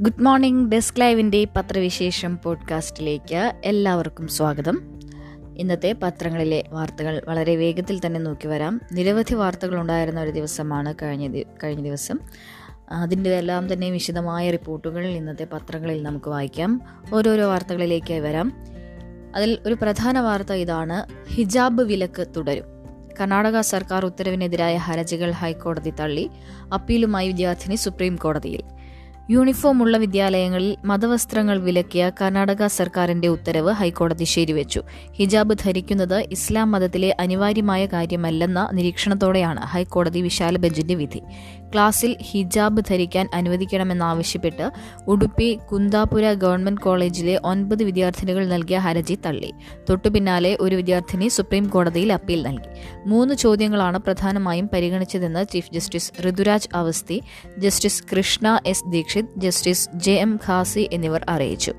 Good morning desk ലൈവിന്റെ പത്രവിശേഷം പോഡ്കാസ്റ്റിലേക്ക് എല്ലാവർക്കും സ്വാഗതം. ഇന്നത്തെ പത്രങ്ങളിലെ വാർത്തകൾ വളരെ വേഗത്തിൽ തന്നെ നോക്കി വരാം. നിരവധി വാർത്തകൾ ഉണ്ടായിരുന്ന ഒരു ദിവസമാണ് കഴിഞ്ഞ കഴിഞ്ഞ ദിവസം. അതിന്റെ എല്ലാം തന്നെ വിശദമായ റിപ്പോർട്ടുകൾ ഇന്നത്തെ പത്രങ്ങളിൽ നമുക്ക് വായിക്കാം. ഓരോരോ വാർത്തകളിലേക്ക് വരാം. അതിൽ ഒരു പ്രധാന വാർത്ത ഇതാണ് ഹിജാബ് വിലക്ക് തുടരും. കർണാടക സർക്കാർ ഉത്തരവിനെതിരായ ഹർജികൾ ഹൈക്കോടതി തള്ളി. അപ്പീലുമായി വിദ്യാർത്ഥിനി സുപ്രീം കോടതിയിൽ. യൂണിഫോം ഉള്ള വിദ്യാലയങ്ങളിൽ മതവസ്ത്രങ്ങൾ വിലക്കിയ കർണാടക സർക്കാരിന്റെ ഉത്തരവ് ഹൈക്കോടതി ശരിവെച്ചു. ഹിജാബ് ധരിക്കുന്നത് ഇസ്ലാം മതത്തിലെ അനിവാര്യമായ കാര്യമല്ലെന്ന നിരീക്ഷണത്തോടെയാണ് ഹൈക്കോടതി വിശാല ബെഞ്ചിന്റെ വിധി. ക്ലാസ്സിൽ ഹിജാബ് ധരിക്കാൻ അനുവദിക്കണമെന്നാവശ്യപ്പെട്ട് ഉടുപ്പി കുന്താപുര ഗവൺമെന്റ് കോളേജിലെ ഒൻപത് വിദ്യാർത്ഥിനികൾ നൽകിയ ഹർജി തള്ളി. തൊട്ടുപിന്നാലെ ഒരു വിദ്യാർത്ഥിനി സുപ്രീം കോടതിയിൽ അപ്പീൽ നൽകി. മൂന്ന് ചോദ്യങ്ങളാണ് പ്രധാനമായും പരിഗണിച്ചതെന്ന് chief justice Rituraj Awasthi justice Krishna S Dixit justice J M Khazi എന്നിവർ അറിയിച്ചു.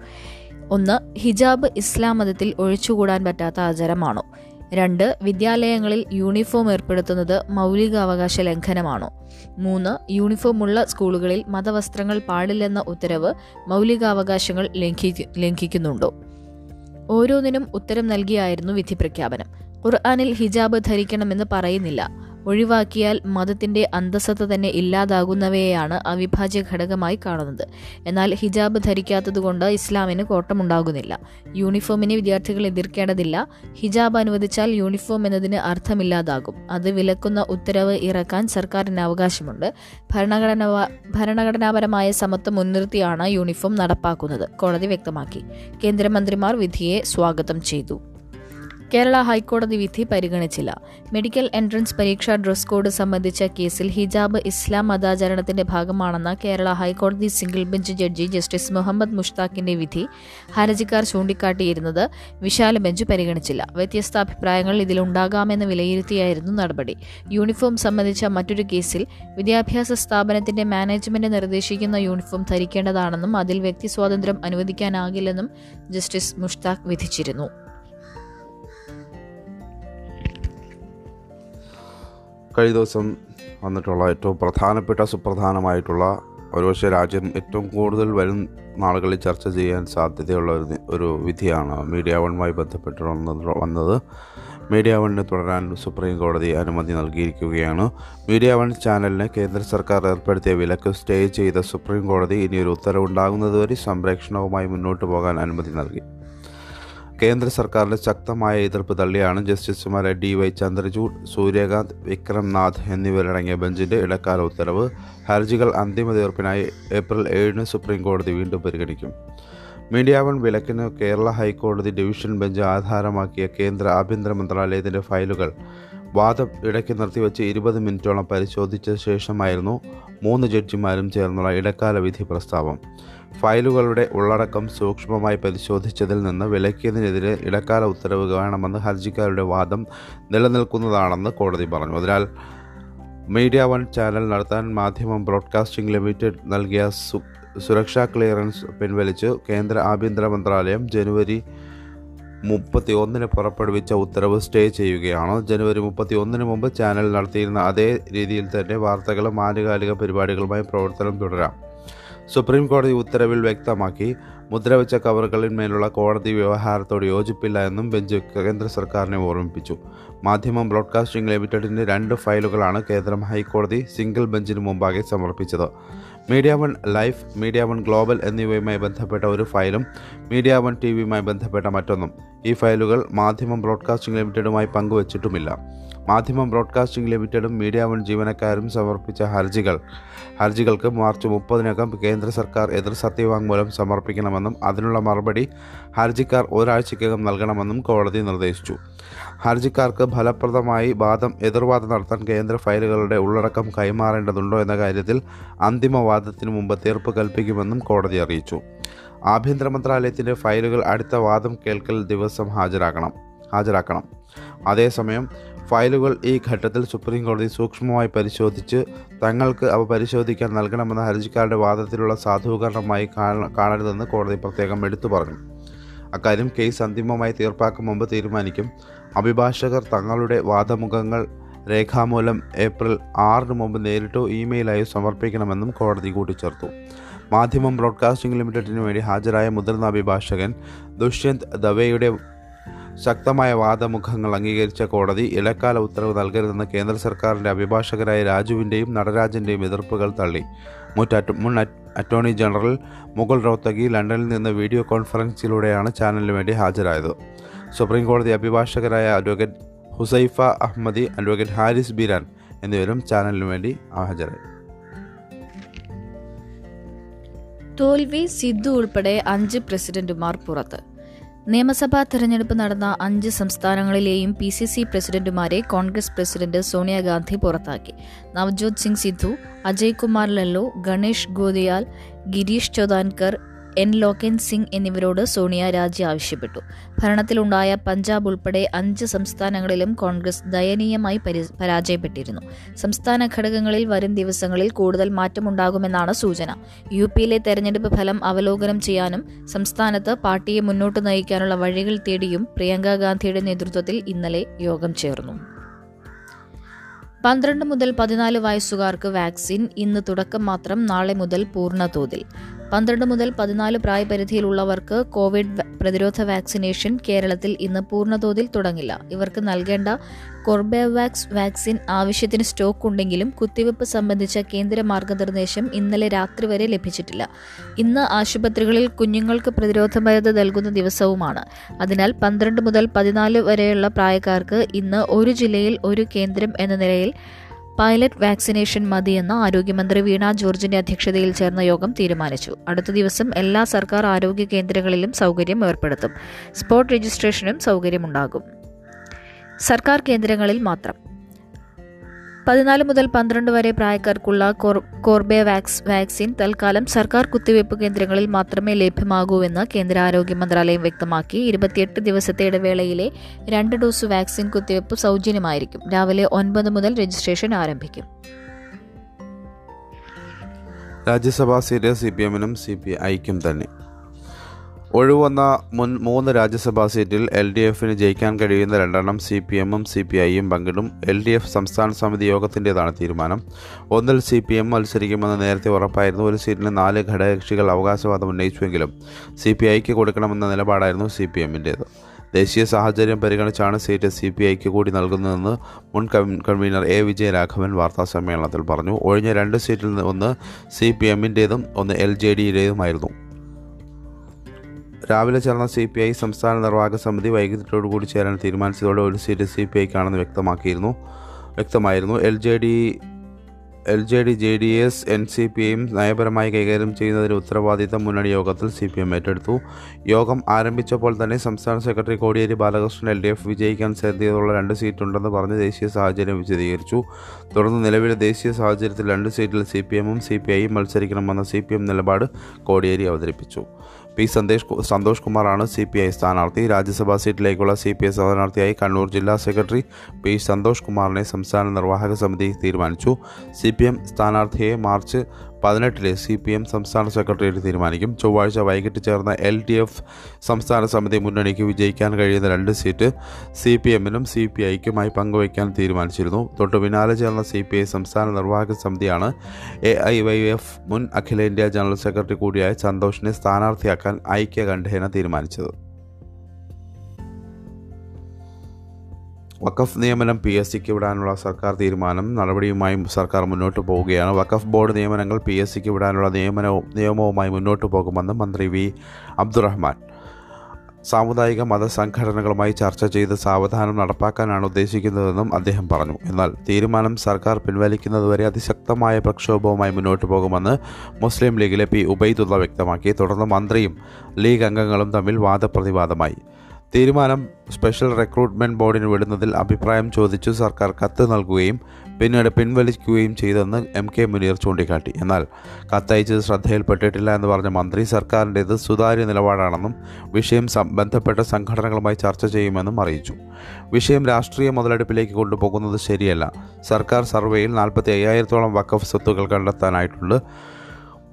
ഒന്ന് ഹിജാബ് ഇസ്ലാം മതത്തിൽ ഒഴിച്ചുകൂടാൻ പറ്റാത്ത ആചാരമാണോ. രണ്ട് വിദ്യാലയങ്ങളിൽ യൂണിഫോം ഏർപ്പെടുത്തുന്നത് മൗലികാവകാശ ലംഘനമാണോ. മൂന്ന് യൂണിഫോമുള്ള സ്കൂളുകളിൽ മതവസ്ത്രങ്ങൾ പാടില്ലെന്ന ഉത്തരവ് മൗലികാവകാശങ്ങൾ ലംഘിക്കുന്നുണ്ടോ? ഓരോന്നിനും ഉത്തരം നൽകിയായിരുന്നു വിധി പ്രഖ്യാപനം ഖുർആാനിൽ ഹിജാബ് ധരിക്കണമെന്ന് പറയുന്നില്ല. ഒഴിവാക്കിയാൽ മതത്തിന്റെ അന്തസ്സത്ത തന്നെ ഇല്ലാതാകുന്നവയെയാണ് അവിഭാജ്യ ഘടകമായി കാണുന്നത്. എന്നാൽ ഹിജാബ് ധരിക്കാത്തതുകൊണ്ട് ഇസ്ലാമിന് കോട്ടമുണ്ടാകുന്നില്ല. യൂണിഫോമിനെ വിദ്യാർത്ഥികൾ എതിർക്കേണ്ടതില്ല. ഹിജാബ് അനുവദിച്ചാൽ യൂണിഫോം എന്നതിന് അർത്ഥമില്ലാതാകും. അത് വിലക്കുന്ന ഉത്തരവ് ഇറക്കാൻ സർക്കാരിന് അവകാശമുണ്ട്. ഭരണഘടന ഭരണഘടനാപരമായ സമത്വം മുൻനിർത്തിയാണ് യൂണിഫോം നടപ്പാക്കുന്നത്. കോടതി വ്യക്തമാക്കി. കേന്ദ്രമന്ത്രിമാർ വിധിയെ സ്വാഗതം ചെയ്തു. കേരള ഹൈക്കോടതി വിധി പരിഗണിച്ചില്ല. മെഡിക്കൽ എൻട്രൻസ് പരീക്ഷാ ഡ്രസ് കോഡ് സംബന്ധിച്ച കേസിൽ ഹിജാബ് ഇസ്ലാം മതാചരണത്തിന്റെ ഭാഗമാണെന്ന കേരള ഹൈക്കോടതി single bench judge justice Muhammad മുഷ്താഖിന്റെ വിധി ഹർജിക്കാർ ചൂണ്ടിക്കാട്ടിയിരുന്നത് വിശാല ബെഞ്ച് പരിഗണിച്ചില്ല. വ്യത്യസ്ത അഭിപ്രായങ്ങൾ ഇതിലുണ്ടാകാമെന്ന് വിലയിരുത്തിയായിരുന്നു നടപടി. യൂണിഫോം സംബന്ധിച്ച മറ്റൊരു കേസിൽ വിദ്യാഭ്യാസ സ്ഥാപനത്തിന്റെ മാനേജ്മെന്റ് നിർദ്ദേശിക്കുന്ന യൂണിഫോം ധരിക്കേണ്ടതാണെന്നും അതിൽ വ്യക്തി സ്വാതന്ത്ര്യം അനുവദിക്കാനാകില്ലെന്നും ജസ്റ്റിസ് മുഷ്താഖ് വിധിച്ചിരുന്നു. കഴിഞ്ഞ ദിവസം വന്നിട്ടുള്ള ഏറ്റവും പ്രധാനപ്പെട്ട സുപ്രധാനമായിട്ടുള്ള ഒരുപക്ഷെ രാജ്യം ഏറ്റവും കൂടുതൽ വരും നാളുകളിൽ ചർച്ച ചെയ്യാൻ സാധ്യതയുള്ള ഒരു ഒരു വിധിയാണ് മീഡിയ വണ്ണുമായി ബന്ധപ്പെട്ട് വന്നത്. മീഡിയ വണ്ണിന് തുടരാൻ സുപ്രീം കോടതി അനുമതി നൽകിയിരിക്കുകയാണ്. മീഡിയ വൺ ചാനലിന് കേന്ദ്ര സർക്കാർ ഏർപ്പെടുത്തിയ വിലക്ക് സ്റ്റേ ചെയ്ത സുപ്രീം കോടതി ഇനിയൊരു ഉത്തരവുണ്ടാകുന്നതുവരെ സംരക്ഷണവുമായി മുന്നോട്ട് പോകാൻ അനുമതി നൽകി. കേന്ദ്ര സർക്കാരിന്റെ ശക്തമായ എതിർപ്പ് തള്ളിയാണ് ജസ്റ്റിസുമാരെ ഡി വൈ ചന്ദ്രചൂഡ് സൂര്യകാന്ത് വിക്രംനാഥ് എന്നിവരടങ്ങിയ ബെഞ്ചിന്റെ ഇടക്കാല ഉത്തരവ്. ഹർജികൾ അന്തിമ തീർപ്പിനായി ഏപ്രിൽ ഏഴിന് സുപ്രീം കോടതി വീണ്ടും പരിഗണിക്കും. മീഡിയ വൺ വിലക്കിന് കേരള ഹൈക്കോടതി ഡിവിഷൻ ബെഞ്ച് ആധാരമാക്കിയ കേന്ദ്ര ആഭ്യന്തര മന്ത്രാലയത്തിന്റെ ഫയലുകൾ. വാദം ഇടയ്ക്ക് നിർത്തിവെച്ച് ഇരുപത് മിനിറ്റോളം പരിശോധിച്ച ശേഷമായിരുന്നു മൂന്ന് ജഡ്ജിമാരും ചേർന്നുള്ള ഇടക്കാല വിധി പ്രസ്താവം. ഫയലുകളുടെ ഉള്ളടക്കം സൂക്ഷ്മമായി പരിശോധിച്ചതിൽ നിന്ന് വിലക്കിയതിനെതിരെ ഇടക്കാല ഉത്തരവ് വേണമെന്ന് ഹർജിക്കാരുടെ വാദം നിലനിൽക്കുന്നതാണെന്ന് കോടതി പറഞ്ഞു. അതിനാൽ മീഡിയ വൺ ചാനൽ നടത്താൻ മാധ്യമം ബ്രോഡ്കാസ്റ്റിംഗ് ലിമിറ്റഡ് നൽകിയ സുരക്ഷാ ക്ലിയറൻസ് പിൻവലിച്ച് കേന്ദ്ര ആഭ്യന്തര മന്ത്രാലയം ജനുവരി മുപ്പത്തി ഒന്നിന് പുറപ്പെടുവിച്ച ഉത്തരവ് സ്റ്റേ ചെയ്യുകയാണ്. ജനുവരി മുപ്പത്തി ഒന്നിന് മുമ്പ് ചാനൽ നടത്തിയിരുന്ന അതേ രീതിയിൽ തന്നെ വാർത്തകളും ആനുകാലിക പരിപാടികളുമായി പ്രവർത്തനം തുടരാം. സുപ്രീം കോടതി ഉത്തരവിൽ വ്യക്തമാക്കി മുദ്രവെച്ച കവറുകളിന്മേലുള്ള കോടതി വ്യവഹാരത്തോട് യോജിപ്പില്ല എന്നും ബെഞ്ച് കേന്ദ്ര സർക്കാരിനെ ഓർമ്മിപ്പിച്ചു. മാധ്യമം ബ്രോഡ്കാസ്റ്റിംഗ് ലിമിറ്റഡിന്റെ രണ്ട് ഫയലുകളാണ് കേന്ദ്രം ഹൈക്കോടതി സിംഗിൾ ബെഞ്ചിന് മുമ്പാകെ സമർപ്പിച്ചത്. Media one life media one global എന്നിവയുമായി ബന്ധപ്പെട്ട ഒരു ഫയലും മീഡിയ വൺ ടി വിയുമായി ബന്ധപ്പെട്ട മറ്റൊന്നും. ഈ ഫയലുകൾ മാധ്യമം ബ്രോഡ്കാസ്റ്റിംഗ് ലിമിറ്റഡുമായി പങ്കുവച്ചിട്ടുമില്ല. മാധ്യമം ബ്രോഡ്കാസ്റ്റിംഗ് ലിമിറ്റഡും മീഡിയ വൺ ജീവനക്കാരും സമർപ്പിച്ച ഹർജികൾ. ഹർജികൾക്ക് മാർച്ച് മുപ്പതിനകം കേന്ദ്ര സർക്കാർ എതിർ സത്യവാങ്മൂലം സമർപ്പിക്കണമെന്നും അതിനുള്ള മറുപടി ഹർജിക്കാർ ഒരാഴ്ചയ്ക്കകം നൽകണമെന്നും കോടതി നിർദ്ദേശിച്ചു. ഹർജിക്കാർക്ക് ഫലപ്രദമായി വാദം എതിർവാദം നടത്താൻ കേന്ദ്ര ഫയലുകളുടെ ഉള്ളടക്കം കൈമാറേണ്ടതുണ്ടോ എന്ന കാര്യത്തിൽ അന്തിമവാദത്തിനു മുമ്പ് തീർപ്പ് കൽപ്പിക്കുമെന്നും കോടതി അറിയിച്ചു. ആഭ്യന്തര മന്ത്രാലയത്തിന്റെ ഫയലുകൾ അടുത്ത വാദം കേൾക്കൽ ദിവസം ഹാജരാക്കണം. ഹാജരാക്കണം. അതേസമയം ഫയലുകൾ ഈ ഘട്ടത്തിൽ സുപ്രീം കോടതി സൂക്ഷ്മമായി പരിശോധിച്ച് തങ്ങൾക്ക് അവ പരിശോധിക്കാൻ നൽകണമെന്ന ഹർജിക്കാരുടെ വാദത്തിലുള്ള സാധൂകരണമായി കാണരുതെന്ന് കോടതി പ്രത്യേകം എടുത്തു പറഞ്ഞു. അക്കാര്യം കേസ് അന്തിമമായി തീർപ്പാക്കും മുമ്പ് തീരുമാനിക്കും. അഭിഭാഷകർ തങ്ങളുടെ വാദമുഖങ്ങൾ രേഖാമൂലം ഏപ്രിൽ ആറിന് മുമ്പ് നേരിട്ടോ ഇമെയിലായോ സമർപ്പിക്കണമെന്നും കോടതി കൂട്ടിച്ചേർത്തു. മാധ്യമം ബ്രോഡ്കാസ്റ്റിംഗ് ലിമിറ്റഡിന് വേണ്ടി ഹാജരായ മുതിർന്ന അഭിഭാഷകൻ ദുഷ്യന്ത് ദവെയുടെ ശക്തമായ വാദമുഖങ്ങൾ അംഗീകരിച്ച കോടതി ഇടക്കാല ഉത്തരവ് നൽകരുതെന്ന് കേന്ദ്ര സർക്കാരിന്റെ അഭിഭാഷകരായ രാജുവിന്റെയും നടരാജന്റെയും എതിർപ്പുകൾ തള്ളി. മുറ്റ് മുൻ അറ്റോർണി ജനറൽ മുകുൾ റോത്തഗി ലണ്ടനിൽ നിന്ന് വീഡിയോ കോൺഫറൻസിലൂടെയാണ് ചാനലിന് വേണ്ടി ഹാജരായത്. സുപ്രീം കോടതി അഭിഭാഷകരായ അഡ്വക്കേറ്റ് ഹുസൈഫ അഹമ്മദി അഡ്വക്കേറ്റ് ഹാരിസ് ബിരാൻ എന്നിവരും ചാനലിന് വേണ്ടി ഹാജരായി. തോൽവി സിദ്ധു ഉൾപ്പെടെ അഞ്ച് പ്രസിഡന്റുമാർ പുറത്ത്. നിയമസഭാ തെരഞ്ഞെടുപ്പ് നടന്ന അഞ്ച് സംസ്ഥാനങ്ങളിലെയും പി സി സി പ്രസിഡന്റുമാരെ കോൺഗ്രസ് പ്രസിഡന്റ് സോണിയാഗാന്ധി പുറത്താക്കി. നവ്ജോത് സിംഗ് സിദ്ധു അജയ് കുമാർ ലല്ലോ ഗണേഷ് ഗോദിയാൽ ഗിരീഷ് ചോദാൻകർ എൻ ലോകൻ സിംഗ് എന്നിവരോട് സോണിയ രാജി ആവശ്യപ്പെട്ടു. ഭരണത്തിലുണ്ടായ പഞ്ചാബ് ഉൾപ്പെടെ അഞ്ച് സംസ്ഥാനങ്ങളിലും കോൺഗ്രസ് ദയനീയമായി പരാജയപ്പെട്ടിരുന്നു. സംസ്ഥാന ഘടകങ്ങളിൽ വരും ദിവസങ്ങളിൽ കൂടുതൽ മാറ്റമുണ്ടാകുമെന്നാണ് സൂചന. യു പിയിലെ തെരഞ്ഞെടുപ്പ് ഫലം അവലോകനം ചെയ്യാനും സംസ്ഥാനത്ത് പാർട്ടിയെ മുന്നോട്ട് നയിക്കാനുള്ള വഴികൾ തേടിയും പ്രിയങ്ക ഗാന്ധിയുടെ നേതൃത്വത്തിൽ ഇന്നലെ യോഗം ചേർന്നു. പന്ത്രണ്ട് മുതൽ പതിനാല് വയസ്സുകാർക്ക് വാക്സിൻ ഇന്ന് തുടക്കം മാത്രം നാളെ മുതൽ പൂർണ തോതിൽ പന്ത്രണ്ട് മുതൽ പതിനാല് പ്രായപരിധിയിലുള്ളവർക്ക് കോവിഡ് പ്രതിരോധ വാക്സിനേഷൻ കേരളത്തിൽ ഇന്ന് പൂർണതോതിൽ തുടങ്ങില്ല. ഇവർക്ക് നൽകേണ്ട കോർബെവാക്സ് വാക്സിൻ ആവശ്യത്തിന് സ്റ്റോക്ക് ഉണ്ടെങ്കിലും കുത്തിവയ്പ് സംബന്ധിച്ച കേന്ദ്ര മാർഗനിർദ്ദേശം ഇന്നലെ രാത്രി വരെ ലഭിച്ചിട്ടില്ല. ഇന്ന് ആശുപത്രികളിൽ കുഞ്ഞുങ്ങൾക്ക് പ്രതിരോധ മരുന്ന് നൽകുന്ന ദിവസവുമാണ്. അതിനാൽ പന്ത്രണ്ട് മുതൽ പതിനാല് വരെയുള്ള പ്രായക്കാർക്ക് ഇന്ന് ഒരു ജില്ലയിൽ ഒരു കേന്ദ്രം എന്ന നിലയിൽ പൈലറ്റ് വാക്സിനേഷൻ മതിയെന്ന് ആരോഗ്യമന്ത്രി വീണ ജോർജിന്റെ അധ്യക്ഷതയിൽ ചേർന്ന യോഗം തീരുമാനിച്ചു. അടുത്ത ദിവസം എല്ലാ സർക്കാർ ആരോഗ്യ കേന്ദ്രങ്ങളിലും സൗകര്യം ഏർപ്പെടുത്തും. സ്പോട്ട് രജിസ്ട്രേഷനും സൗകര്യമുണ്ടാകും. സർക്കാർ കേന്ദ്രങ്ങളിൽ മാത്രം. പതിനാല് മുതൽ പന്ത്രണ്ട് വരെ പ്രായക്കാർക്കുള്ള കോർബെവാക്സ് വാക്സിൻ തൽക്കാലം സർക്കാർ കുത്തിവയ്പ് കേന്ദ്രങ്ങളിൽ മാത്രമേ ലഭ്യമാകൂവെന്ന് കേന്ദ്ര ആരോഗ്യ മന്ത്രാലയം വ്യക്തമാക്കി. ഇരുപത്തിയെട്ട് ദിവസത്തെ ഇടവേളയിലെ രണ്ട് ഡോസ് വാക്സിൻ കുത്തിവയ്പ് സൗജന്യമായിരിക്കും. രാവിലെ ഒൻപത് മുതൽ രജിസ്ട്രേഷൻ ആരംഭിക്കും. രാജ്യസഭാ സീറ്റ് സി പി എമ്മിനും സി പി ഐക്കും തന്നെ. ഒഴിവന്ന മുൻ മൂന്ന് രാജ്യസഭാ സീറ്റിൽ എൽ ഡി എഫിന് ജയിക്കാൻ കഴിയുന്ന രണ്ടെണ്ണം സി പി എമ്മും സി പി ഐയും പങ്കിടും. എൽ ഡി എഫ് സംസ്ഥാന സമിതി യോഗത്തിന്റെതാണ് തീരുമാനം. ഒന്നിൽ സി പി എം മത്സരിക്കുമെന്ന് നേരത്തെ ഉറപ്പായിരുന്നു. ഒരു സീറ്റിന് നാല് ഘടകകക്ഷികൾ അവകാശവാദം ഉന്നയിച്ചുവെങ്കിലും സി പി ഐക്ക് കൊടുക്കണമെന്ന നിലപാടായിരുന്നു സി പി എമ്മിന്റേത്. ദേശീയ സാഹചര്യം പരിഗണിച്ചാണ് സീറ്റ് സി പി ഐക്ക് കൂടി നൽകുന്നതെന്ന് മുൻ കൺവീനർ എ വിജയരാഘവൻ വാർത്താ സമ്മേളനത്തിൽ പറഞ്ഞു. ഒഴിഞ്ഞ രണ്ട് സീറ്റിൽ ഒന്ന് സി പി എമ്മിന്റേതും ഒന്ന് എൽ ജെ ഡിയുടേതുമായിരുന്നു. രാവിലെ ചേർന്ന സി പി ഐ സംസ്ഥാന നിർവാഹക സമിതി വൈകിട്ടോടുകൂടി ചേരാൻ തീരുമാനിച്ചതോടെ ഒരു സീറ്റ് സി പി ഐക്കാണെന്ന് വ്യക്തമാക്കിയിരുന്നു. വ്യക്തമായിരുന്നു. L J D L J D J D S N C P ഐയും നയപരമായി കൈകാര്യം ചെയ്യുന്നതിന് ഉത്തരവാദിത്തം മുന്നണി യോഗത്തിൽ സി പി എം ഏറ്റെടുത്തു. യോഗം ആരംഭിച്ചപ്പോൾ തന്നെ സംസ്ഥാന secretary Kodiyeri Balakrishnan L D F വിജയിക്കാൻ സാധ്യതയുള്ള രണ്ട് സീറ്റുണ്ടെന്ന് പറഞ്ഞ് ദേശീയ സാഹചര്യം വിശദീകരിച്ചു. തുടർന്ന് നിലവിലെ ദേശീയ സാഹചര്യത്തിൽ രണ്ട് സീറ്റിൽ സി പി എമ്മും സി പി ഐയും മത്സരിക്കണമെന്ന സി പി എം നിലപാട് കോടിയേരി അവതരിപ്പിച്ചു. പി സന്ദേശ് സന്തോഷ് കുമാറാണ് സി പി ഐ സ്ഥാനാർത്ഥി. രാജ്യസഭാ സീറ്റിലേക്കുള്ള സി പി ഐ സ്ഥാനാർത്ഥിയായി കണ്ണൂർ ജില്ലാ സെക്രട്ടറി പി സന്തോഷ് കുമാറിനെ സംസ്ഥാന നിർവാഹക സമിതി തീരുമാനിച്ചു. സി പി എം സ്ഥാനാർത്ഥിയെ മാർച്ച് പതിനെട്ടിലെ സി പി എം സംസ്ഥാന സെക്രട്ടേറിയറ്റ് തീരുമാനിക്കും. ചൊവ്വാഴ്ച വൈകിട്ട് ചേർന്ന എൽ ഡി എഫ് സംസ്ഥാന സമിതി മുന്നണിക്ക് വിജയിക്കാൻ കഴിയുന്ന രണ്ട് സീറ്റ് സി പി എമ്മിനും സി പി ഐക്കുമായി പങ്കുവയ്ക്കാൻ തീരുമാനിച്ചിരുന്നു. തൊട്ടു പിന്നാലെ ചേർന്ന സി പി ഐ സംസ്ഥാന നിർവാഹക സമിതിയാണ് എ ഐ വൈ എഫ് മുൻ അഖിലേന്ത്യാ ജനറൽ സെക്രട്ടറി കൂടിയായ സന്തോഷിനെ സ്ഥാനാർത്ഥിയാക്കാൻ ഐക്യകണ്ഠേന തീരുമാനിച്ചത്. വഖഫ് നിയമനം പി എസ് സിക്ക് വിടാനുള്ള സർക്കാർ തീരുമാനം നടപടിയുമായി സർക്കാർ മുന്നോട്ട് പോവുകയാണ്. വഖഫ് ബോർഡ് നിയമനങ്ങൾ പി എസ് സിക്ക് വിടാനുള്ള നിയമനവും നിയമവുമായി മുന്നോട്ട് പോകുമെന്ന് മന്ത്രി വി. അബ്ദുറഹ്മാൻ. സാമുദായിക മതസംഘടനകളുമായി ചർച്ച ചെയ്ത് സാവധാനം നടപ്പാക്കാനാണ് ഉദ്ദേശിക്കുന്നതെന്നും അദ്ദേഹം പറഞ്ഞു. എന്നാൽ തീരുമാനം സർക്കാർ പിൻവലിക്കുന്നതുവരെ അതിശക്തമായ പ്രക്ഷോഭവുമായി മുന്നോട്ട് പോകുമെന്ന് മുസ്ലിം ലീഗിലെ പി. ഉബൈദുള്ള വ്യക്തമാക്കി. തുടർന്ന് മന്ത്രിയും ലീഗ് അംഗങ്ങളും തമ്മിൽ വാദപ്രതിവാദമായി. തീരുമാനം സ്പെഷ്യൽ റിക്രൂട്ട്മെന്റ് ബോർഡിന് വിടുന്നതിൽ അഭിപ്രായം ചോദിച്ചു സർക്കാർ കത്ത് നൽകുകയും പിന്നീട് പിൻവലിക്കുകയും ചെയ്തെന്ന് എം കെ മുനീർ ചൂണ്ടിക്കാട്ടി. എന്നാൽ കത്തയച്ചത് ശ്രദ്ധയിൽപ്പെട്ടിട്ടില്ല എന്ന് പറഞ്ഞ മന്ത്രി സർക്കാരിന്റേത് സുതാര്യ നിലപാടാണെന്നും വിഷയം ബന്ധപ്പെട്ട സംഘടനകളുമായി ചർച്ച ചെയ്യുമെന്നും അറിയിച്ചു. വിഷയം രാഷ്ട്രീയ മുതലെടുപ്പിലേക്ക് കൊണ്ടുപോകുന്നത് ശരിയല്ല. സർക്കാർ സർവേയിൽ നാൽപ്പത്തി അയ്യായിരത്തോളം വക്കഫ് സ്വത്തുക്കൾ കണ്ടെത്താനായിട്ടുണ്ട്.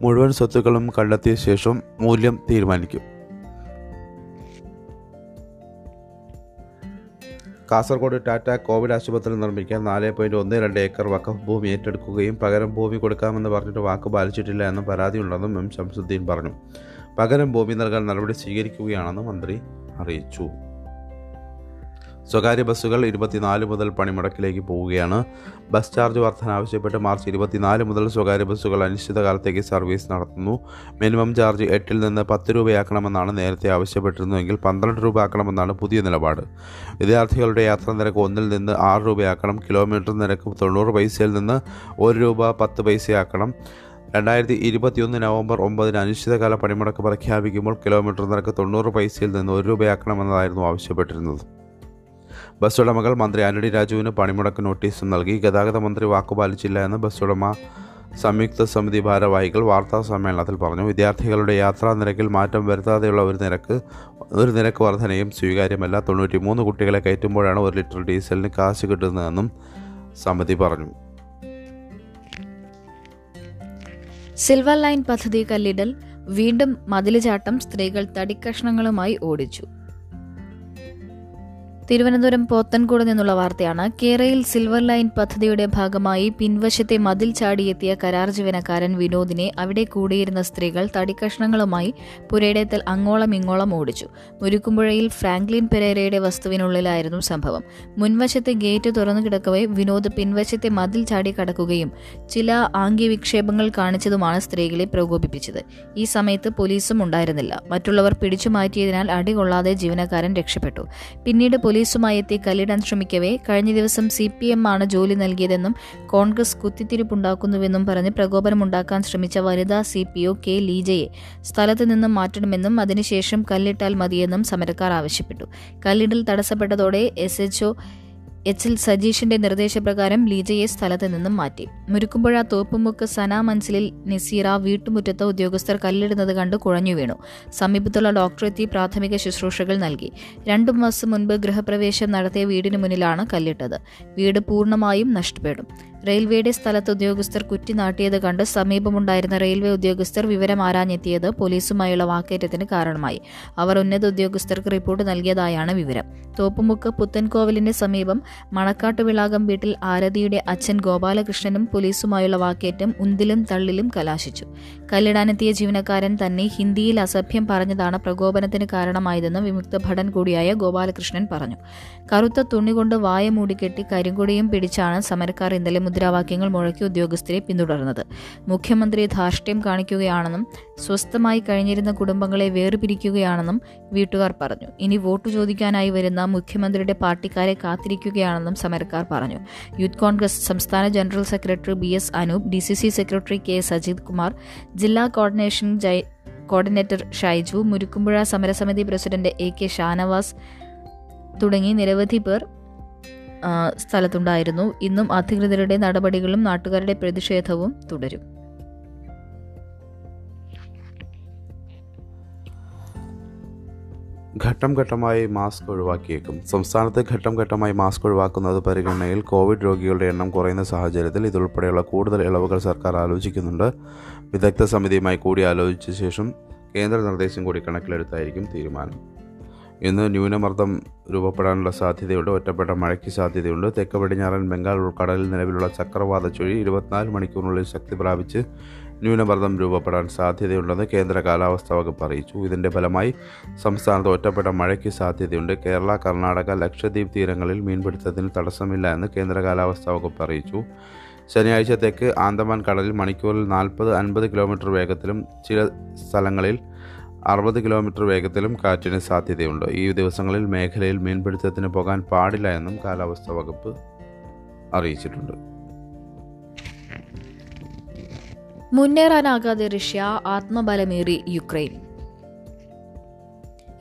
മുഴുവൻ സ്വത്തുക്കളും കണ്ടെത്തിയ ശേഷം മൂല്യം തീരുമാനിക്കും. കാസർഗോഡ് ടാറ്റ കോവിഡ് ആശുപത്രി നിർമ്മിക്കാൻ നാല് പോയിന്റ് ഒന്ന് രണ്ട് ഏക്കർ വക്കഫ് ഭൂമി ഏറ്റെടുക്കുകയും പകരം ഭൂമി കൊടുക്കാമെന്ന് പറഞ്ഞിട്ട് വാക്ക് പാലിച്ചിട്ടില്ല എന്നും പരാതിയുണ്ടെന്നും എം ശംസുദ്ദീൻ പറഞ്ഞു. പകരം ഭൂമി നൽകാൻ നടപടി സ്വീകരിക്കുകയാണെന്ന് മന്ത്രി അറിയിച്ചു. സ്വകാര്യ ബസ്സുകൾ ഇരുപത്തിനാല് മുതൽ പണിമുടക്കിലേക്ക് പോവുകയാണ്. ബസ് ചാർജ് വർധന ആവശ്യപ്പെട്ട് മാർച്ച് ഇരുപത്തിനാല് മുതൽ സ്വകാര്യ ബസ്സുകൾ അനിശ്ചിതകാലത്തേക്ക് സർവീസ് നടത്തുന്നു. മിനിമം ചാർജ് എട്ടിൽ നിന്ന് പത്ത് രൂപയാക്കണമെന്നാണ് നേരത്തെ ആവശ്യപ്പെട്ടിരുന്നതെങ്കിൽ പന്ത്രണ്ട് രൂപ ആക്കണമെന്നാണ് പുതിയ നിലപാട്. വിദ്യാർത്ഥികളുടെ യാത്രാ നിരക്ക് ഒന്നിൽ നിന്ന് ആറ് രൂപയാക്കണം. കിലോമീറ്റർ നിരക്ക് തൊണ്ണൂറ് പൈസയിൽ നിന്ന് ഒരു രൂപ പത്ത് പൈസയാക്കണം. രണ്ടായിരത്തി ഇരുപത്തിയൊന്ന് നവംബർ ഒമ്പതിന് അനിശ്ചിതകാല പണിമുടക്ക് പ്രഖ്യാപിക്കുമ്പോൾ കിലോമീറ്റർ നിരക്ക് തൊണ്ണൂറ് പൈസയിൽ നിന്ന് ഒരു രൂപയാക്കണമെന്നതായിരുന്നു ആവശ്യപ്പെട്ടിരുന്നത്. ബസ് ഉടമകൾ മന്ത്രി ആന്റണി രാജുവിന് പണിമുടക്ക് നോട്ടീസ് നൽകി. ഗതാഗത മന്ത്രി വാക്കുപാലിച്ചില്ല എന്ന് ബസ് ഉടമ സംയുക്ത സമിതി ഭാരവാഹികൾ വാർത്താ സമ്മേളനത്തിൽ പറഞ്ഞു. വിദ്യാർത്ഥികളുടെ യാത്രാ നിരക്കിൽ മാറ്റം വരുത്താതെയുള്ള ഒരു നിരക്ക് ഒരു നിരക്ക് വർധനയും സ്വീകാര്യമല്ല. തൊണ്ണൂറ്റി മൂന്ന് കുട്ടികളെ കയറ്റുമ്പോഴാണ് ഒരു ലിറ്റർ ഡീസലിന് കാശ് കിട്ടുന്നതെന്നും സമിതി പറഞ്ഞു. സിൽവർ ലൈൻ പദ്ധതി കല്ലിടൽ വീണ്ടും മതിലുചാട്ടം സ്ത്രീകൾ തടിക്കഷ്ണങ്ങളുമായി ഓടിച്ചു. തിരുവനന്തപുരം പോത്തൻകൂട് നിന്നുള്ള വാർത്തയാണ്. കേരയിൽ സിൽവർ ലൈൻ പദ്ധതിയുടെ ഭാഗമായി പിൻവശത്തെ മതിൽ ചാടിയെത്തിയ കരാർ ജീവനക്കാരൻ വിനോദിനെ അവിടെ കൂടിയിരുന്ന സ്ത്രീകൾ തടിക്കഷ്ണങ്ങളുമായി പുരയിടത്തിൽ അങ്ങോളം ഇങ്ങോളം ഓടിച്ചു. മുരുക്കുമ്പുഴയിൽ ഫ്രാങ്ക്ലിൻ പെരേരയുടെ വസ്തുവിനുള്ളിലായിരുന്നു സംഭവം. മുൻവശത്തെ ഗേറ്റ് തുറന്നു കിടക്കവേ വിനോദ് പിൻവശത്തെ മതിൽ ചാടി കടക്കുകയും ചില ആംഗ്യവിക്ഷേപങ്ങൾ കാണിച്ചതുമാണ് സ്ത്രീകളെ പ്രകോപിപ്പിച്ചത്. ഈ സമയത്ത് പോലീസും ഉണ്ടായിരുന്നില്ല. മറ്റുള്ളവർ പിടിച്ചു മാറ്റിയതിനാൽ അടികൊള്ളാതെ ജീവനക്കാരൻ രക്ഷപ്പെട്ടു. പിന്നീട് പോലീസുമായി എത്തി കല്ലിടാൻ ശ്രമിക്കവേ കഴിഞ്ഞ ദിവസം സി പി എം ആണ് ജോലി നൽകിയതെന്നും കോൺഗ്രസ് കുത്തിത്തിരിപ്പുണ്ടാക്കുന്നുവെന്നും പറഞ്ഞ് പ്രകോപനമുണ്ടാക്കാൻ ശ്രമിച്ച വനിതാ സി പി ഒ കെ ലീജയെ സ്ഥലത്ത് നിന്നും മാറ്റണമെന്നും അതിനുശേഷം കല്ലിട്ടാൽ മതിയെന്നും സമരക്കാർ ആവശ്യപ്പെട്ടു. കല്ലിടൽ തടസ്സപ്പെട്ടതോടെ എസ് എച്ച്ഒ എച്ച് എൽ സജീഷിന്റെ നിർദ്ദേശപ്രകാരം ലീജയെ സ്ഥലത്ത് നിന്നും മാറ്റി. മുരുക്കുമ്പുഴ തോപ്പുമുക്ക് സന മൻസിലിൽ നസീറ വീട്ടുമുറ്റത്ത് ഉദ്യോഗസ്ഥർ കല്ലിടുന്നത് കണ്ട് കുഴഞ്ഞു വീണു. സമീപത്തുള്ള ഡോക്ടറെത്തി പ്രാഥമിക ശുശ്രൂഷകൾ നൽകി. രണ്ടു മാസം മുൻപ് ഗൃഹപ്രവേശം നടത്തിയ വീടിന് മുന്നിലാണ് കല്ലിട്ടത്. വീട് പൂർണമായും നഷ്ടപ്പെടും റെയിൽവേയുടെ സ്ഥലത്ത് ഉദ്യോഗസ്ഥർ കുറ്റിനാട്ടിയത് കണ്ട് സമീപമുണ്ടായിരുന്ന റെയിൽവേ ഉദ്യോഗസ്ഥർ വിവരം ആരാഞ്ഞെത്തിയത് പോലീസുമായുള്ള വാക്കേറ്റത്തിന് കാരണമായി. അവർ ഉന്നത ഉദ്യോഗസ്ഥർക്ക് റിപ്പോർട്ട് നൽകിയതായാണ് വിവരം. തോപ്പുമുക്ക് പുത്തൻകോവിലിന്റെ സമീപം മണക്കാട്ട് മണക്കാട്ടുവിളാകം വീട്ടിൽ ആരതിയുടെ അച്ഛൻ ഗോപാലകൃഷ്ണനും പോലീസുമായുള്ള വാക്കേറ്റം ഉന്തിലും തള്ളിലും കലാശിച്ചു. കല്ലിടാനെത്തിയ ജീവനക്കാരൻ തന്നെ ഹിന്ദിയിൽ അസഭ്യം പറഞ്ഞതാണ് പ്രകോപനത്തിന് കാരണമായതെന്ന് വിമുക്ത ഭടൻ കൂടിയായ ഗോപാലകൃഷ്ണൻ പറഞ്ഞു. കറുത്ത തുണി കൊണ്ട് വായ മൂടിക്കെട്ടി കരിങ്കൊടിയും പിടിച്ചാണ് സമരക്കാർ ഇന്നലെ മുദ്രാവാക്യങ്ങൾ മുഴക്കി ഉദ്യോഗസ്ഥരെ പിന്തുടർന്നത്. മുഖ്യമന്ത്രി ധാർഷ്ട്യം കാണിക്കുകയാണെന്നും സ്വസ്ഥമായി കഴിഞ്ഞിരുന്ന കുടുംബങ്ങളെ വേർപിരിക്കുകയാണെന്നും വീട്ടുകാർ പറഞ്ഞു. ഇനി വോട്ട് ചോദിക്കാനായി വരുന്ന മുഖ്യമന്ത്രിയുടെ പാർട്ടിക്കാരെ കാത്തിരിക്കുകയാണെന്നും സമരക്കാർ പറഞ്ഞു. യൂത്ത് കോൺഗ്രസ് സംസ്ഥാന general secretary B S Anoop D C C secretary K Sajith Kumar ജില്ലാ കോർഡിനേഷൻ ജൈ കോർഡിനേറ്റർ ഷൈജു മുരുക്കുമ്പുഴ സമരസമിതി പ്രസിഡന്റ് എ കെ ഷാനവാസ് തുടങ്ങി നിരവധി പേർ സ്ഥലത്തുണ്ടായിരുന്നു. ഇന്നും അധികൃതരുടെ നടപടികളും നാട്ടുകാരുടെ പ്രതിഷേധവും തുടരും. ഘട്ടം ഘട്ടമായി മാസ്ക് ഒഴിവാക്കിയേക്കും. സംസ്ഥാനത്ത് ഘട്ടം ഘട്ടമായി മാസ്ക് ഒഴിവാക്കുന്നത് പരിഗണനയിൽ കോവിഡ് രോഗികളുടെ എണ്ണം കുറയുന്ന സാഹചര്യത്തിൽ ഇതുൾപ്പെടെയുള്ള കൂടുതൽ ഇളവുകൾ സർക്കാർ ആലോചിക്കുന്നുണ്ട്. വിദഗ്ധ സമിതിയുമായി കൂടി ആലോചിച്ച ശേഷം കേന്ദ്ര നിർദ്ദേശം കൂടി കണക്കിലെടുത്തായിരിക്കും തീരുമാനം. ഇന്ന് ന്യൂനമർദ്ദം രൂപപ്പെടാനുള്ള സാധ്യതയുണ്ട് ഒറ്റപ്പെട്ട മഴയ്ക്ക് സാധ്യതയുണ്ട്. തെക്ക് പടിഞ്ഞാറൻ ബംഗാൾ ഉൾക്കടലിൽ നിലവിലുള്ള ചക്രവാത ചുഴി ഇരുപത്തിനാല് മണിക്കൂറിനുള്ളിൽ ശക്തി പ്രാപിച്ച് ന്യൂനമർദ്ദം രൂപപ്പെടാൻ സാധ്യതയുണ്ടെന്ന് കേന്ദ്ര കാലാവസ്ഥാ വകുപ്പ് അറിയിച്ചു. ഇതിന്റെ ഫലമായി സംസ്ഥാനത്ത് ഒറ്റപ്പെട്ട മഴയ്ക്ക് സാധ്യതയുണ്ട്. കേരള കർണാടക ലക്ഷദ്വീപ് തീരങ്ങളിൽ മീൻപിടുത്തത്തിന് തടസ്സമില്ല എന്ന് കേന്ദ്ര കാലാവസ്ഥാ വകുപ്പ് അറിയിച്ചു. ശനിയാഴ്ചത്തേക്ക് തെക്ക് ആന്തമാൻ കടലിൽ മണിക്കൂറിൽ നാൽപ്പത് അൻപത് കിലോമീറ്റർ വേഗത്തിലും ചില സ്ഥലങ്ങളിൽ അറുപത് കിലോമീറ്റർ വേഗത്തിലും കാറ്റിന് സാധ്യതയുണ്ട്. ഈ ദിവസങ്ങളിൽ മേഖലയിൽ മീൻപിടുത്തത്തിന് പോകാൻ പാടില്ല എന്നും കാലാവസ്ഥാ വകുപ്പ് അറിയിച്ചിട്ടുണ്ട്. മുന്നേറാനാകാതെ റഷ്യ ആത്മബലമേറി യുക്രൈൻ.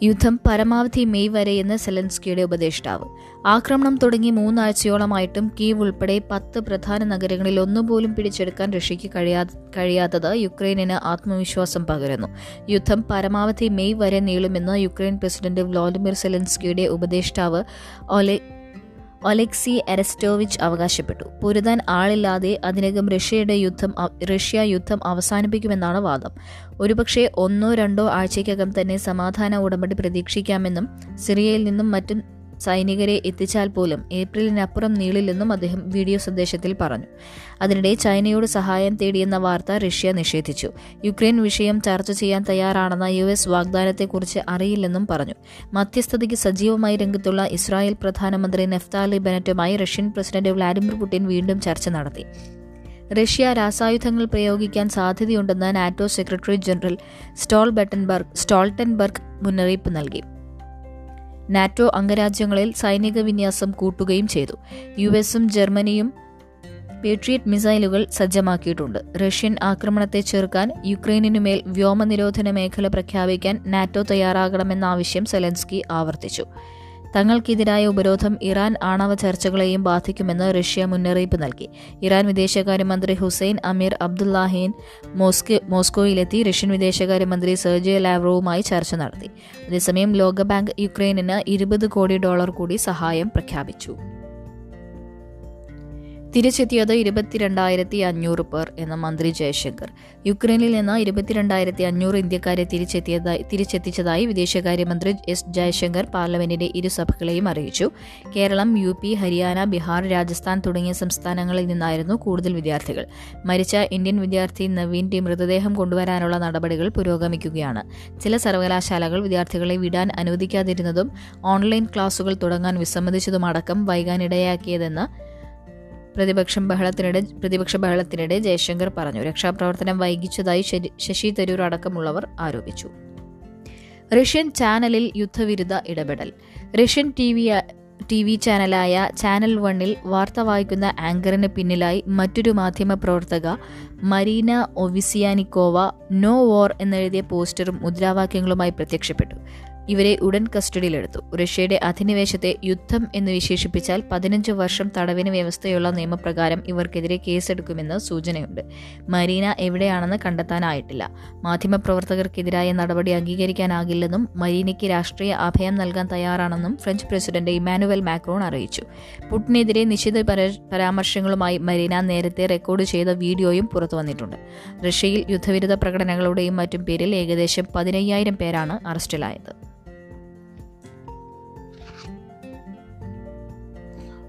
യുദ്ധം പരമാവധി മെയ് വരെയെന്ന് സെലൻസ്കിയുടെ ഉപദേഷ്ടാവ്. ആക്രമണം തുടങ്ങി മൂന്നാഴ്ചയോളമായിട്ടും കീവ് ഉൾപ്പെടെ പത്ത് പ്രധാന നഗരങ്ങളിൽ ഒന്നുപോലും പിടിച്ചെടുക്കാൻ റഷ്യയ്ക്ക് കഴിയാ കഴിയാത്തത് യുക്രൈനിന് ആത്മവിശ്വാസം പകരുന്നു. യുദ്ധം പരമാവധി മെയ് വരെ നീളുമെന്ന് യുക്രൈൻ പ്രസിഡന്റ് വ്ളാഡിമിർ സെലൻസ്കിയുടെ ഉപദേഷ്ടാവ് ഒലെ ഒലെക്സി എരസ്റ്റോവിച്ച് അവകാശപ്പെട്ടു. പൊരുതാൻ ആളില്ലാതെ അതിനകം റഷ്യയുടെ യുദ്ധം റഷ്യ യുദ്ധം അവസാനിപ്പിക്കുമെന്നാണ് വാദം. ഒരുപക്ഷെ ഒന്നോ രണ്ടോ ആഴ്ചയ്ക്കകം തന്നെ സമാധാന ഉടമ്പടി പ്രതീക്ഷിക്കാമെന്നും സിറിയയിൽ നിന്നും മറ്റും സൈനികരെ എത്തിച്ചാൽ പോലും ഏപ്രിലിനപ്പുറം നീളില്ലെന്നും അദ്ദേഹം വീഡിയോ സന്ദേശത്തിൽ പറഞ്ഞു. അതിനിടെ ചൈനയോട് സഹായം തേടിയെന്ന വാർത്ത റഷ്യ നിഷേധിച്ചു. യുക്രൈൻ വിഷയം ചർച്ച ചെയ്യാൻ തയ്യാറാണെന്ന യു എസ് വാഗ്ദാനത്തെക്കുറിച്ച് അറിയില്ലെന്നും പറഞ്ഞു. മധ്യസ്ഥതയ്ക്ക് സജീവമായി രംഗത്തുള്ള ഇസ്രായേൽ പ്രധാനമന്ത്രി നെഫ്താലി ബെനറ്റുമായി റഷ്യൻ പ്രസിഡന്റ് വ്ളാഡിമിർ പുടിൻ വീണ്ടും ചർച്ച നടത്തി. റഷ്യ രാസായുധങ്ങൾ പ്രയോഗിക്കാൻ സാധ്യതയുണ്ടെന്ന് NATO secretary general Stoltenberg Stoltenberg മുന്നറിയിപ്പ് നൽകി. നാറ്റോ അംഗരാജ്യങ്ങളിൽ സൈനിക വിന്യാസം കൂട്ടുകയും ചെയ്തു. യു എസും ജർമ്മനിയും പേട്രിയറ്റ് മിസൈലുകൾ സജ്ജമാക്കിയിട്ടുണ്ട്. റഷ്യൻ ആക്രമണത്തെ ചെറുക്കാൻ യുക്രൈനിനുമേൽ വ്യോമനിരോധന മേഖല പ്രഖ്യാപിക്കാൻ നാറ്റോ തയ്യാറാകണമെന്ന ആവശ്യം സെലൻസ്കി ആവർത്തിച്ചു. തങ്ങൾക്കെതിരായ ഉപരോധം ഇറാൻ ആണവ ചർച്ചകളെയും ബാധിക്കുമെന്ന് റഷ്യ മുന്നറിയിപ്പ് നൽകി. ഇറാൻ വിദേശകാര്യമന്ത്രി ഹുസൈൻ അമീർ അബ്ദുല്ലാഹിൻ മോസ്കോ മോസ്കോയിലെത്തി റഷ്യൻ വിദേശകാര്യമന്ത്രി സെർജിയ ലാവ്രോവുമായി ചർച്ച നടത്തി. അതേസമയം ലോകബാങ്ക് യുക്രൈനിന് ഇരുപത് കോടി ഡോളർ കൂടി സഹായം പ്രഖ്യാപിച്ചു. തിരിച്ചെത്തിയത് ഇരുപത്തിരണ്ടായിരത്തി അഞ്ഞൂറ് പേർ എന്ന മന്ത്രി ജയശങ്കർ. യുക്രൈനിൽ നിന്ന് ഇരുപത്തിരണ്ടായിരത്തി അഞ്ഞൂറ് ഇന്ത്യക്കാരെ തിരിച്ചെത്തിയതായി തിരിച്ചെത്തിച്ചതായി വിദേശകാര്യമന്ത്രി എസ് ജയശങ്കർ പാർലമെന്റിന്റെ ഇരുസഭകളെയും അറിയിച്ചു. കേരളം യു പി ഹരിയാന ബിഹാർ രാജസ്ഥാൻ തുടങ്ങിയ സംസ്ഥാനങ്ങളിൽ നിന്നായിരുന്നു കൂടുതൽ വിദ്യാർത്ഥികൾ. മരിച്ച ഇന്ത്യൻ വിദ്യാർത്ഥി നവീന്റെ മൃതദേഹം കൊണ്ടുവരാനുള്ള നടപടികൾ പുരോഗമിക്കുകയാണ്. ചില സർവകലാശാലകൾ വിദ്യാർത്ഥികളെ വിടാൻ അനുവദിക്കാതിരുന്നതും ഓൺലൈൻ ക്ലാസുകൾ തുടങ്ങാൻ വിസമ്മതിച്ചതുമടക്കം വൈകാനിടയാക്കിയതെന്ന് പ്രതിപക്ഷം ബഹളത്തിനിടെ പ്രതിപക്ഷ ബഹളത്തിനിടെ ജയശങ്കർ പറഞ്ഞു. രക്ഷാപ്രവർത്തനം വൈകിച്ചതായി ശശി തരൂർ അടക്കമുള്ളവർ ആരോപിച്ചു. റഷ്യൻ ചാനലിൽ യുദ്ധവിരുദ്ധ ഇടപെടൽ. Russian T V T V ചാനലായ channel വണ്ണിൽ വാർത്ത വായിക്കുന്ന ആങ്കറിന് പിന്നിലായി മറ്റൊരു മാധ്യമ പ്രവർത്തക മരീന ഒവിസിയാനിക്കോവ നോ വോർ എന്നെഴുതിയ പോസ്റ്ററും മുദ്രാവാക്യങ്ങളുമായി പ്രത്യക്ഷപ്പെട്ടു. ഇവരെ ഉടൻ കസ്റ്റഡിയിലെടുത്തു. റഷ്യയുടെ അധിനിവേശത്തെ യുദ്ധം എന്ന് വിശേഷിപ്പിച്ചാൽ പതിനഞ്ച് വർഷം തടവിന് വ്യവസ്ഥയുള്ള നിയമപ്രകാരം ഇവർക്കെതിരെ കേസെടുക്കുമെന്ന് സൂചനയുണ്ട്. മരീന എവിടെയാണെന്ന് കണ്ടെത്താനായിട്ടില്ല. മാധ്യമപ്രവർത്തകർക്കെതിരായ നടപടി അംഗീകരിക്കാനാകില്ലെന്നും മരീനയ്ക്ക് രാഷ്ട്രീയ അഭയം നൽകാൻ തയ്യാറാണെന്നും ഫ്രഞ്ച് പ്രസിഡന്റ് ഇമാനുവൽ മാക്രോൺ അറിയിച്ചു. പുട്ടിനെതിരെ നിശ്ചിത പര- പരാമർശങ്ങളുമായി മരീന നേരത്തെ റെക്കോർഡ് ചെയ്ത വീഡിയോയും പുറത്തു വന്നിട്ടുണ്ട്. റഷ്യയിൽ യുദ്ധവിരുദ്ധ പ്രകടനങ്ങളുടെയും മറ്റും പേരിൽ ഏകദേശം പതിനയ്യായിരം പേരാണ് അറസ്റ്റിലായത്.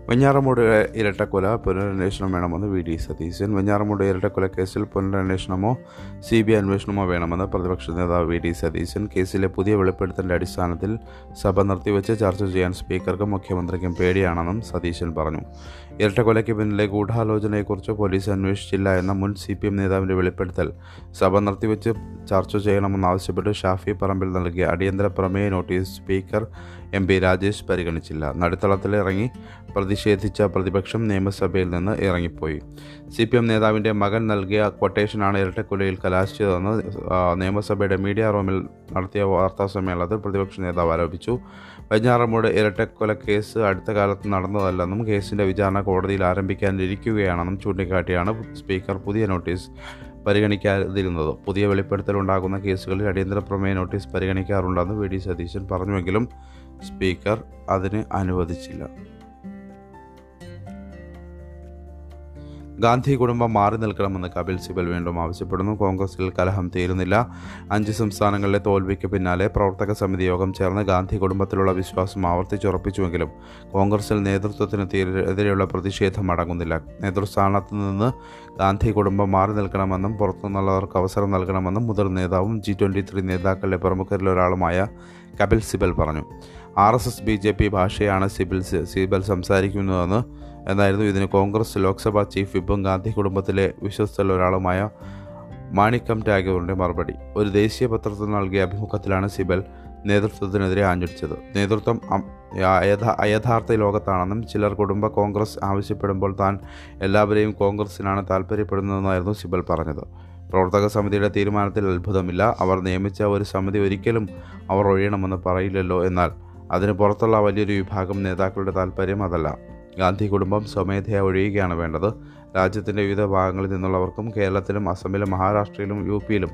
വെഞ്ഞാറമൂട് ഇരട്ടക്കൊല പുനരന്വേഷണം വേണമെന്ന് വി ഡി സതീശൻ. വെഞ്ഞാറമൂട് ഇരട്ടക്കൊല കേസിൽ പുനരന്വേഷണമോ സി ബി ഐ അന്വേഷണമോ വേണമെന്ന് പ്രതിപക്ഷ നേതാവ് വി ഡി സതീശൻ. കേസിലെ പുതിയ വെളിപ്പെടുത്തലിന്റെ അടിസ്ഥാനത്തിൽ സഭ നിർത്തിവെച്ച് ചർച്ച ചെയ്യാൻ സ്പീക്കർക്കും മുഖ്യമന്ത്രിക്കും പേടിയാണെന്നും സതീശൻ പറഞ്ഞു. ഇരട്ടക്കൊലയ്ക്ക് പിന്നിലെ ഗൂഢാലോചനയെക്കുറിച്ച് പോലീസ് അന്വേഷിച്ചില്ല എന്ന മുൻ സി പി എം നേതാവിന്റെ വെളിപ്പെടുത്തൽ. സഭ നിർത്തിവെച്ച് ചർച്ച ചെയ്യണമെന്നാവശ്യപ്പെട്ട് ഷാഫി പറമ്പിൽ നൽകിയ അടിയന്തര പ്രമേയ notice speaker M P Rajesh പരിഗണിച്ചില്ല. നടുത്തളത്തിലിറങ്ങി പ്രതിഷേധിച്ച പ്രതിപക്ഷം നിയമസഭയിൽ നിന്ന് ഇറങ്ങിപ്പോയി. സി പി എം നേതാവിന്റെ മകൻ നൽകിയ കൊട്ടേഷനാണ് ഇരട്ടക്കൊലയിൽ കലാശിച്ചതെന്ന് നിയമസഭയുടെ മീഡിയ റൂമിൽ നടത്തിയ വാർത്താ സമ്മേളനത്തിൽ പ്രതിപക്ഷ നേതാവ് ആരോപിച്ചു. വെഞ്ഞാറമൂട് ഇരട്ടക്കൊല കേസ് അടുത്ത കാലത്ത് നടന്നതല്ലെന്നും കേസിന്റെ വിചാരണ കോടതിയിൽ ആരംഭിക്കാനിരിക്കുകയാണെന്നും ചൂണ്ടിക്കാട്ടിയാണ് സ്പീക്കർ പുതിയ നോട്ടീസ് പരിഗണിക്കാതിരുന്നത്. പുതിയ വെളിപ്പെടുത്തലുണ്ടാകുന്ന കേസുകളിൽ അടിയന്തര പ്രമേയ നോട്ടീസ് പരിഗണിക്കാറുണ്ടെന്ന് വി ഡി സതീശൻ പറഞ്ഞുവെങ്കിലും സ്പീക്കർ അതിന് അനുവദിച്ചില്ല. ഗാന്ധി കുടുംബം മാറി നിൽക്കണമെന്ന് കപിൽ സിബൽ വീണ്ടും ആവശ്യപ്പെടുന്നു. കോൺഗ്രസിൽ കലഹം തീരുന്നില്ല. അഞ്ച് സംസ്ഥാനങ്ങളിലെ തോൽവിക്ക് പിന്നാലെ പ്രവർത്തക സമിതി യോഗം ചേർന്ന് ഗാന്ധി കുടുംബത്തിലുള്ള വിശ്വാസം ആവർത്തിച്ചുറപ്പിച്ചുവെങ്കിലും കോൺഗ്രസിൽ നേതൃത്വത്തിന് തീരെ- എതിരെയുള്ള പ്രതിഷേധം അടങ്ങുന്നില്ല. നേതൃസ്ഥാനത്ത് നിന്ന് ഗാന്ധി കുടുംബം മാറി നിൽക്കണമെന്നും പുറത്തുനിന്നുള്ളവർക്ക് അവസരം നൽകണമെന്നും മുതിർന്ന നേതാവും ജി ട്വന്റി ത്രീ നേതാക്കളുടെ പ്രമുഖരിലൊരാളുമായ കപിൽ സിബൽ പറഞ്ഞു. R S S B J P ഭാഷയാണ് സിബിൽ സിബൽ സംസാരിക്കുന്നതെന്ന്. എന്നായിരുന്നു ഇതിന് കോൺഗ്രസ് ലോക്സഭാ ചീഫ് വിപ്പും ഗാന്ധി കുടുംബത്തിലെ വിശ്വസ്തരിൽ ഒരാളുമായ മാണിക്കം ടാഗോറിന്റെ മറുപടി. ഒരു ദേശീയ പത്രത്തിൽ നൽകിയ അഭിമുഖത്തിലാണ് സിബൽ നേതൃത്വത്തിനെതിരെ ആഞ്ഞടിച്ചത്. നേതൃത്വം അയഥാർത്ഥ ലോകത്താണെന്നും ചിലർ കുടുംബ കോൺഗ്രസ് ആവശ്യപ്പെടുമ്പോൾ താൻ എല്ലാവരെയും കോൺഗ്രസിനാണ് താല്പര്യപ്പെടുന്നതെന്നായിരുന്നു സിബൽ പറഞ്ഞത്. പ്രവർത്തക സമിതിയുടെ തീരുമാനത്തിൽ അത്ഭുതമില്ല. അവർ നിയമിച്ച ഒരു സമിതി ഒരിക്കലും അവർ ഒഴിയണമെന്ന് പറയില്ലല്ലോ എന്നാൽ അതിന് പുറത്തുള്ള വലിയൊരു വിഭാഗം നേതാക്കളുടെ താല്പര്യം അതല്ല. ഗാന്ധി കുടുംബം സ്വമേധയാ ഒഴിയുകയാണ് വേണ്ടത്. രാജ്യത്തിന്റെ വിവിധ ഭാഗങ്ങളിൽ നിന്നുള്ളവർക്കും കേരളത്തിലും അസമിലും മഹാരാഷ്ട്രയിലും യു പിയിലും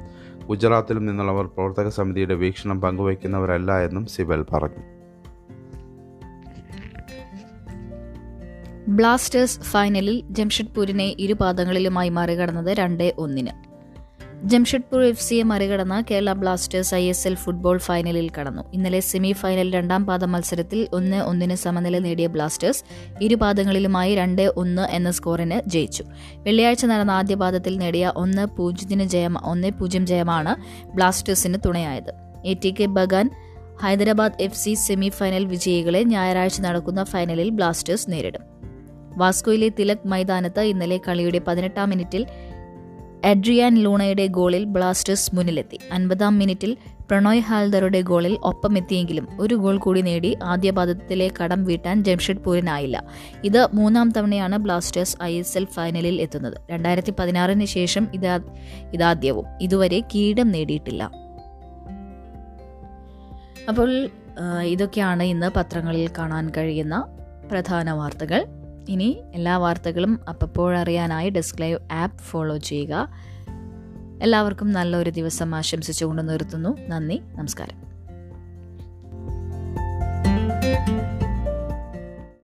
ഗുജറാത്തിലും നിന്നുള്ളവർ പ്രവർത്തക സമിതിയുടെ വീക്ഷണം പങ്കുവയ്ക്കുന്നവരല്ല എന്നും സിബൽ പറഞ്ഞു. ബ്ലാസ്റ്റേഴ്സ് ഫൈനലിൽ ജംഷഡ്പൂരിനെ ഇരുപാദങ്ങളിലുമായി മറികടന്നത് രണ്ട് ഒന്നിന്. ജംഷഡ്പൂർ എഫ് സിയെ മറികടന്ന് Kerala Blasters I S L football ഫൈനലിൽ കടന്നു. ഇന്നലെ സെമി ഫൈനൽ രണ്ടാം പാദ മത്സരത്തിൽ ഒന്ന് ഒന്നിന് സമനില നേടിയ ബ്ലാസ്റ്റേഴ്സ് ഇരുപാദങ്ങളിലുമായി രണ്ട് ഒന്ന് എന്ന സ്കോറിന് ജയിച്ചു. വെള്ളിയാഴ്ച നടന്ന ആദ്യ പാദത്തിൽ നേടിയ ഒന്ന് പൂജ്യത്തിന് ജയം ഒന്ന് പൂജ്യം ജയമാണ് ബ്ലാസ്റ്റേഴ്സിന് തുണയായത്. A T K Bagan Hyderabad F C semi final വിജയികളെ ഞായറാഴ്ച നടക്കുന്ന ഫൈനലിൽ ബ്ലാസ്റ്റേഴ്സ് നേരിടും. വാസ്കോയിലെ തിലക് മൈതാനത്ത് ഇന്നലെ കളിയുടെ പതിനെട്ടാം മിനിറ്റിൽ അഡ്രിയാൻ ലൂണയുടെ ഗോളിൽ ബ്ലാസ്റ്റേഴ്സ് മുന്നിലെത്തി. അൻപതാം മിനിറ്റിൽ പ്രണോയ് ഹാൽദറുടെ ഗോളിൽ ഒപ്പമെത്തിയെങ്കിലും ഒരു ഗോൾ കൂടി നേടി ആദ്യപാദത്തിലെ കടം വീട്ടാൻ ജംഷഡ്പൂരിനായില്ല. ഇത് മൂന്നാം തവണയാണ് ബ്ലാസ്റ്റേഴ്സ് ഐ എസ് എൽ ഫൈനലിൽ എത്തുന്നത്. രണ്ടായിരത്തി പതിനാറിന് ശേഷം ഇതാ ഇതാദ്യവും. ഇതുവരെ കിരീടം നേടിയിട്ടില്ല. അപ്പോൾ ഇതൊക്കെയാണ് ഇന്ന് പത്രങ്ങളിൽ കാണാൻ കഴിയുന്ന പ്രധാന വാർത്തകൾ. ഇനി എല്ലാ വാർത്തകളും അപ്പോഴറിയാനായി ഡെസ്ക് ലൈവ് ആപ്പ് ഫോളോ ചെയ്യുക. എല്ലാവർക്കും നല്ലൊരു ദിവസം ആശംസിച്ചുകൊണ്ട് നിർത്തുന്നു. നന്ദി നമസ്കാരം.